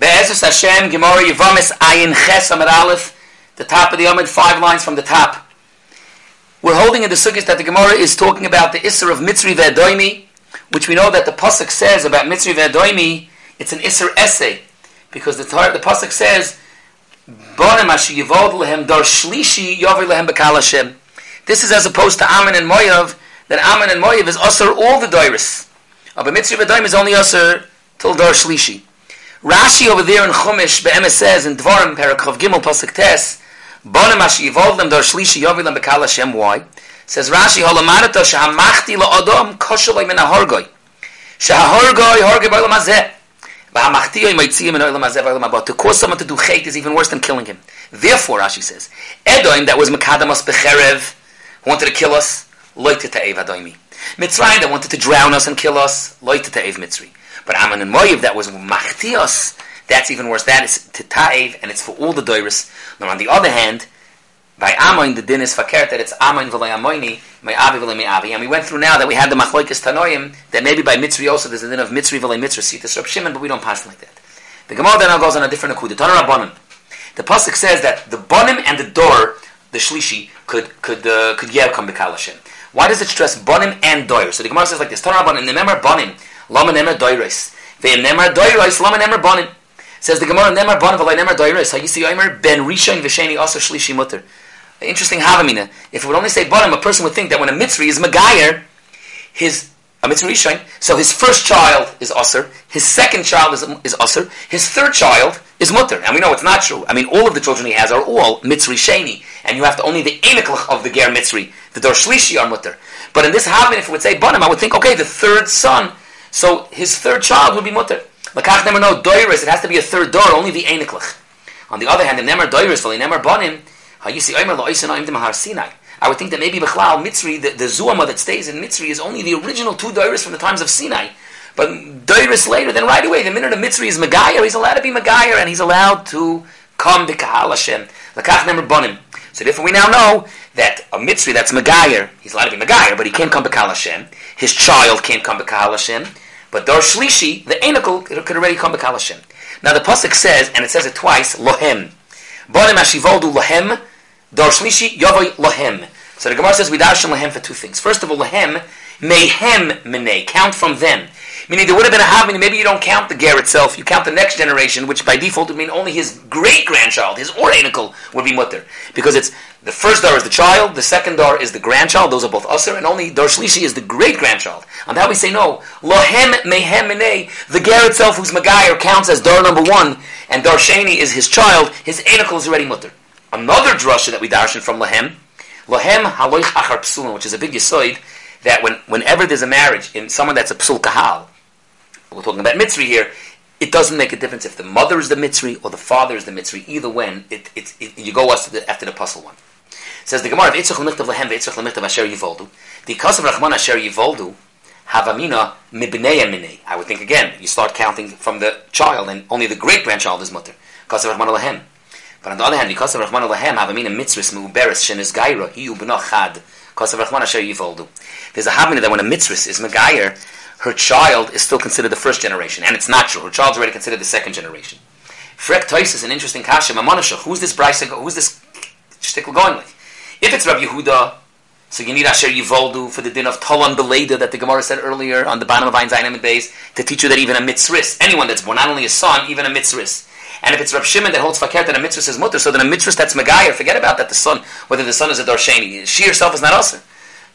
Be'ezus Hashem, Gemara Yevamis Ayin Ches Amid Aleph, the top of the Amid, five lines from the top. We're holding in the sukkahs that the Gemara is talking about the Isser of Mitzri Ve'edoimi, which we know that the Pasuk says about Mitzri Ve'edoimi, it's an Isser essay, because the, the Pasuk says. This is as opposed to Ammon and Moav, that Ammon and Moav is Usser all the Doiris. But Mitzri Ve'edoimi is only Usser till Dar Shlishi. Rashi over there in Chumash, Be'emes says, in Dvarim, Parakhov Gimel, Pasuk Tes, Bonim Asher Yivod Lehem Dar Shlishi Yover Lehem Bekal Hashem. Why? Says Rashi, Holamarata Shahamachti La'odom Koshaloi Min HaHorgoi. Shahorgoi Horgoi Ba'olam Hazeh. But to cause someone to do hate is even worse than killing him. Therefore, Rashi says, Edoim that was Makadamas Becherev, who wanted to kill us, loite ta'ev Adoimi. Mitzrayim that wanted to drown us and kill us, loite ta'ev Mitzri. But Ammon and Moav that was Machtios, that's even worse. That is to ta'ev, and it's for all the doiris. Now, on the other hand, by Amoin, the din is fakert that it's Amoin v'lei Amoini, my Avi v'lei my Avi. And we went through now that we had the Machloikis Tanoim, that maybe by Mitzri also there's a din of Mitzri v'lei Mitzri, Sitas Rab Shimon, but we don't pass like that. The Gemara then goes on a different akud. The Rabbanim. The Pasuk says that the Bonim and the door, the Shlishi, could could uh, could yeah come Bekal Hashem. Why does it stress Bonim and Doir? So the Gemara says like this, Tanra Rabbanim, Nemar Bonim, Lama Nemar Doiris. Ve'im Nemar Doiris, Lama Nemar Bonim. Says the Gemara, Nemar Bonim, V'lai Nemar Doiris. See Yomer, Ben Rishon V'sheni also Shlishi Mutter interesting havamina. If it would only say bottom, a person would think that when a mitzri is magayer, his a mitzri rishon, so his first child is usher, his second child is is usher, his third child is mutter, and we know it's not true. I mean, all of the children he has are all mitzri sheni, and you have to only the eniklach of the ger mitzri, the dor shlishi are mutter. But in this havamina, if it would say bottom, I would think, okay, the third son, so his third child would be mutter. Lakach never know doiris, it has to be a third door, only the eniklach. On the other hand, the nemer doiris, the nemer bonim, I would think that maybe Bechlal Mitzri, the, the Zuama that stays in Mitzri, is only the original two Doiris from the times of Sinai. But Doiris later, then right away, the minute a Mitzri is Megayer, he's allowed to be Megayer, and he's allowed to come to Kahal Hashem. Lakach Nemer Bonim. So therefore we now know that a Mitzri that's Megayer, he's allowed to be Megayer, but he can't come to Kahal Hashem. His child can't come to Kahal Hashem. But Dor Shlishi, the Enokel, could already come to Kahal Hashem. Now the Pasuk says, and it says it twice, Lohem. Bonim Ashivoldu Lohem, Dor Shlishi Yavoy Lahem. So the Gemara says we dash Lahem for two things. First of all, Lahem Mehem Mene, count from them. Meaning there would have been a having, maybe you don't count the ger itself, you count the next generation, which by default would mean only his great grandchild, his Oranical, would be mutter. Because it's the first dar is the child, the second dar is the grandchild, those are both usher, and only dar shlishi is the great grandchild. On that we say no. Lohem mehem mene, the ger itself whose Magayer counts as dar number one, and dar sheni is his child, his anical is already mutter. Another drasha that we darshan from Lahem, Lahem haloich achar psulin, which is a big yisoid, that when, whenever there's a marriage in someone that's a psul kahal, we're talking about mitzri here, it doesn't make a difference if the mother is the mitzri or the father is the mitzri. Either when, it, it, it, you go after the, after the puzzle one. It says the Gemara of Itzach l'michtav Lahem ve'itzach l'michtav asher yivoldu. The of Rachman asher yivoldu, havamina mibnei minei. I would think again, you start counting from the child, and only the great grandchild is mutter. of Rachman Lahem. But on the other hand, because of Rahman Alehem, Havamina Mitzris Mu'beres Shenis Gaira, Hiyu b'nochad. Because of Rahman Asher Yivoldu. There's a Havamina that when a Mitzris is Megayer, her child is still considered the first generation, and it's true. Her child's already considered the second generation. Frek Tois is an interesting kasha. Mamonasha, who's this Bryce? Who's this shtickle going with? If it's Rabbi Yehuda, so you need Asher Yivoldu for the din of Tolan Beleda that the Gemara said earlier on the bottom of Ein Zayin base to teach you that even a mitzris, anyone that's born, not only a son, even a mitzris, and if it's Rav Shimon that holds fakert and a mitzvah is mutter, so then a mitzvah that's megayer, forget about that the son, whether the son is a darsheni. She herself is not also.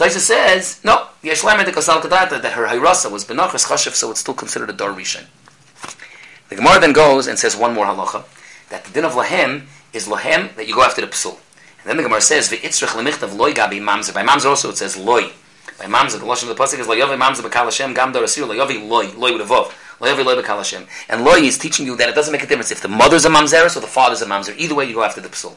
Taisa says, no, Yeshlemer de Kasal Kadata, that her Hayrasa was Benachas Chashiv, so it's still considered a Dar Rishon. The Gemara then goes and says one more halacha, that the din of Lahem is Lahem, that you go after the Psul. And then the Gemara says, V'itzrich lemichtav loy gabi mamzer. By mamzer also it says loy. By mamzer, the Lashon of the Pasuk is loyavi mamzer b'kal Hashem, gam dar asir, loyavi loy, loy with a vov. And loy is teaching you that it doesn't make a difference if the mother's a mamzeres or the father's a mamzer. Either way, you go after the psul.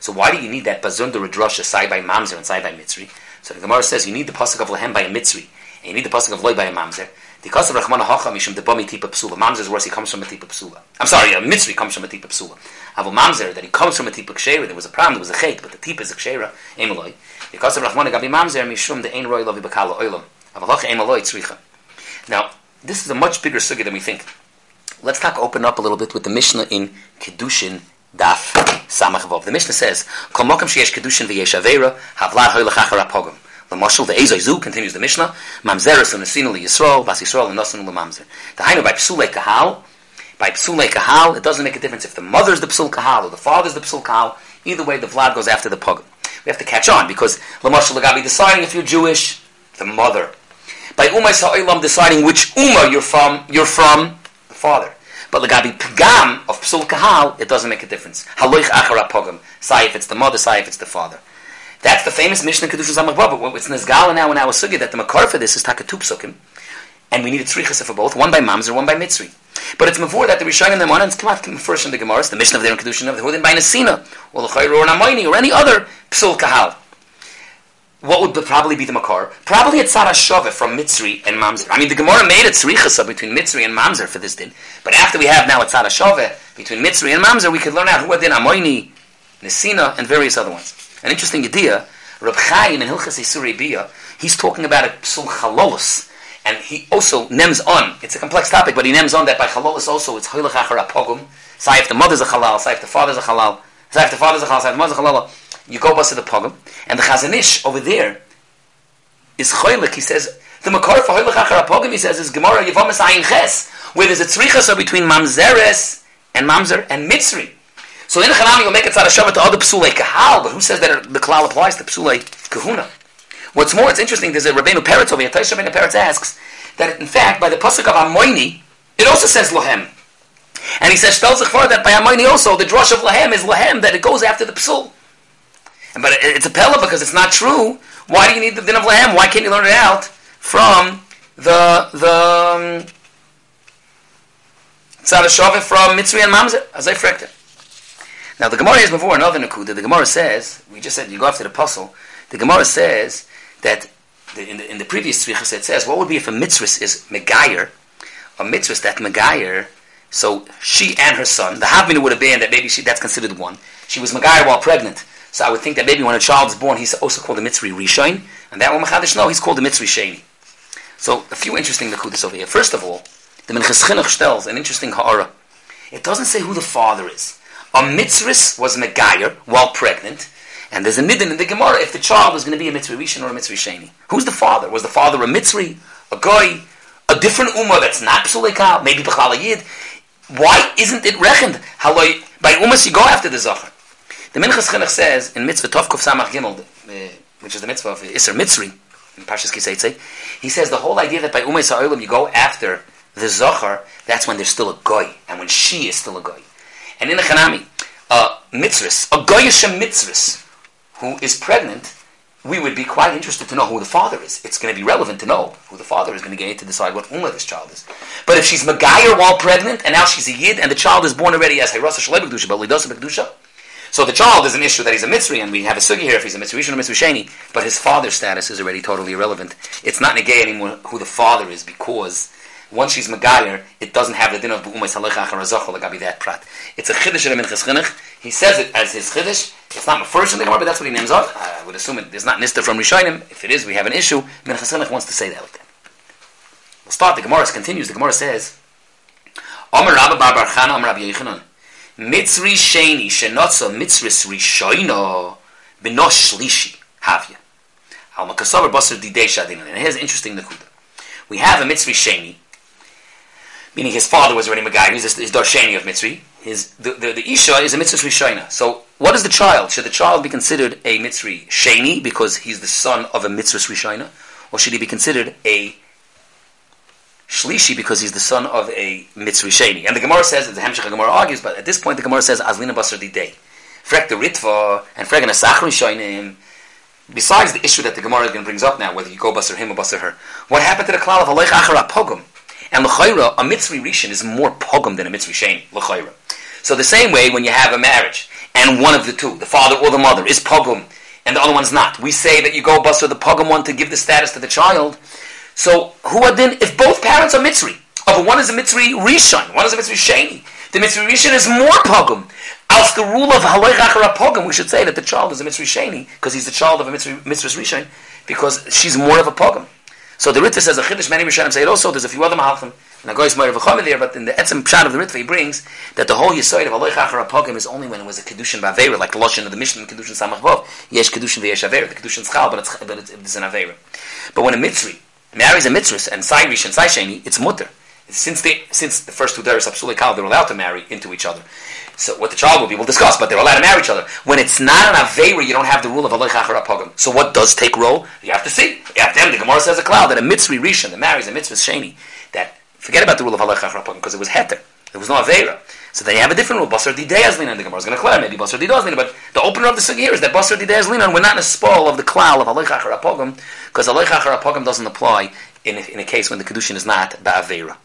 So why do you need that bazun de redrasha side by mamzer and side by mitzri? So the Gemara says you need the pasuk of lehem by a mitzri, and you need the pasuk of loy by a mamzer. The pasuk of rachmana hacha mishum de bami tipa psula. Mamzer is worse; he comes from a tipa psula. I'm sorry, a mitzri comes from a tipa psula. Have a mamzer that he comes from a tipa kshera. There was a problem, there was a chait, but the tipa is a kshera. Emeloi. The pasuk of rachmana gabi mamzer mishum de ein roy lovi bakala oilam. Have a hacha emeloi tzricha. Now this is a much bigger sugya than we think. Let's talk open up a little bit with the Mishnah in Kedushin Daf Samach. The Mishnah says, Kol mokem sheyesh Kedushin v'yesh Avera, havlar hoylech achar apogam. The Moshel, the Ezoi Zu, continues the Mishnah, Mamzeres u'nesinu li Yisrael, Vas Yisrael u'nosinu l'mamzer. The Hainu by Psulei Kahal, by Psulei Kahal, it doesn't make a difference if the mother is the Psul Kahal or the father is the Psul Kahal. Either way, the Vlad goes after the Pogam. We have to catch on because Lamoshel Lagabi deciding if you're Jewish, the mother. By Umay Sa'ilam deciding which Umar you're from, you're from, the father. But Lagabi Pagam of Psul Kahal, it doesn't make a difference. Haloich Achara Pogam. Say if it's the mother, say if it's the father. That's the famous Mishnah Kedusha Zamach Baba. It's Nizgala now in our Sugi that the Makar for this is Takatu Psukim. And we need a tzrichas for both, one by Mamzer, one by Mitzri. But it's before that the Rishonim them on and come out first in the Gemara, the mission of their Kedushin of the Hudin by Nesina, or the Chayru or Namoini, or any other Psul Kahal. What would probably be the Makar? Probably a Tzara Shove from Mitzri and Mamzer. I mean, the Gemara made a tzrichas between Mitzri and Mamzer for this din. But after we have now a Tzara Shove between Mitzri and Mamzer, we could learn out who are din Amoini, Nesina, and various other ones. An interesting idea, Reb Chaim in Hilchas Isuri Bia, he's talking about a Psul Chalolos, and he also nems on. It's a complex topic, but he nems on that by halal also it's hoylach achar apogum. Say if the mother's a halal, say if the father's a halal, say if the father's a halal, say if the mother's a halal. You go bust the pogum, and the chazanish over there is choylik. He says the makar for hoylach achar apogum. He says is gemara yivamas ayin ches, where there's a tzrichas between mamzeres and mamzer and mitzri. So in Chanami you'll make it tzara to other psulei kahal, but who says that the klal applies to psulei kahuna? What's more, it's interesting, there's a Rabbeinu Peretz over here, Taish Rabbeinu Peretz asks, that in fact, by the Pasuk of Amoini, it also says Lohem. And he says, Shtel Zechvar, that by Amoini also, the drush of Lohem is Lohem, that it goes after the Psul. But it's a Pella because it's not true. Why do you need the din of Lohem? Why can't you learn it out from the, the, um, Tzad from Mitzri and Mamzer, as I frekte. Now the Gemara is before another Nakuda. The Gemara says, we just said you go after the puzzle. The Gemara says that the, in, the, in the previous tzrichas it says, what would be if a mitzvah is megayer, a mitzvah that megayer, so she and her son, the Havmina would have been that maybe she, that's considered one. She was megayer while pregnant. So I would think that maybe when a child is born, he's also called a Mitzri rishon, and that one machadish no, he's called a Mitzri sheni. So a few interesting nakudas over here. First of all, the Minchas Chinuch tells an interesting ha'ara. It doesn't say who the father is. A mitzvah was megayer while pregnant, and there's a nidin in the Gemara if the child was going to be a Mitzri rishon or a mitzvah sheni. Who's the father? Was the father a Mitzri, a guy, a different ummah that's not psulekal, maybe b'chal yid? Why isn't it reckoned? By ummahs you go after the zachar. The Minchas Chinuch says in mitzvah Tovkuf Samach Gimel, uh, which is the mitzvah of Isser Mitzri, in Parshas Kiseitze, he says the whole idea that by ummahs ha'olam you go after the zachar, that's when there's still a Goy, and when she is still a Goy. And in the Chanami, a mitzvahs, a Goyish mitzvahs, who is pregnant, we would be quite interested to know who the father is. It's going to be relevant to know who the father is going to get to decide what ummah this child is. But if she's Megayer while pregnant, and now she's a Yid, and the child is born already as Hirasa Shalei B'Kedusha, but Lidosa B'Kedusha, so the child is an issue that he's a Mitzri, and we have a sugi here if he's a Mitzri Rishon or Mitzri but his father's status is already totally irrelevant. It's not negay anymore who the father is because once she's Megayer, it doesn't have the din of Bu'umay Salech Achar Azochel Lagabi that prat. It's a Chiddush in Minchas Chinuch. He says it as his Chiddush. It's not first in the Gemara, but that's what he names on. I would assume it is not Nista from Rishonim. If it is, we have an issue. Minchas Chinuch wants to say that that. We'll start. The Gemara continues. The Gemara says, Omer Rabba Bar Bar Chana Omer Rabbi Yechanan Mitzri Sheni Shenotza Mitzris Rishoino Benosh Shlishi Havya. Al Makasavar Basar Didei Shadinan. And here's interesting Nakuda. We have a Mitzri Sheni meaning his father was already Megai, he's his Darshani of Mitzri. His, the, the, the Isha is a Mitzri Rishayna. So, what is the child? Should the child be considered a Mitzri Sheni because he's the son of a Mitzri Rishayna? Or should he be considered a Shlishi because he's the son of a Mitzri Shani? And the Gemara says, that the Hemshech Gemara argues, but at this point the Gemara says, Azlina Basar Didei. Frek the Ritva, and Frek an Asach Rishaynim, besides the issue that the Gemara brings up now, whether you go Basar him or Basar her, what happened to the Klal of Aloich Achar Pogum? And l'chayra, a mitzvah rishon is more pogum than a mitzvah sheni. L'chayra. So the same way, when you have a marriage and one of the two, the father or the mother, is pogum and the other one's not, we say that you go with the pogum one to give the status to the child. So who are then if both parents are mitzvah? one is a mitzvah rishon, one is a mitzvah sheni. The mitzvah rishon is more pogum. As the rule of rachara pogum, we should say that the child is a mitzvah sheni because he's the child of a mitzvah, mitzvah rishon because she's more of a pogum. So the Ritva says a Chiddush, many Rishonim say it also, there's a few other Mahalchim, and a Goyis Moira V'chomim there, but in the Etzem Pshat of the Ritva he brings that the whole Yisoid of Aloich HaPogim is only when it was a Kedushin Ba'avera, like the Loshin of the Mishnah, Kedushin Samach Vov, Yesh Kedushin V'yesh Avera, the Kedushin Schal, but it's, but it's, it's an Avera. But when a Mitzri marries a mitzvah and Sairish and Saisheni, it's Mutter. Since they, since the first two Dairis Apsuli Kal, they're allowed to marry into each other. So what the child will be, we'll discuss, but they're allowed to marry each other. When it's not an Aveira, you don't have the rule of Achar So what does take role? You have to see. Have to, the Gemara says a cloud, that a Mitzri Rishon that marries a Mitzvah Sheni, that, forget about the rule of Achar because it was Heter. There was no Aveira. So then you have a different rule. Basar Didei Azlina, and the Gemara is going to clear, maybe Basar Didei Azlina, but the opener of the sugi here is that Basar Didei Azlina, and we're not in a spoil of the klal of Aloich Achar HaPogim, because Aloich Achar HaPogim doesn't apply in a, in a case when the Kedushin is not Ba'avera.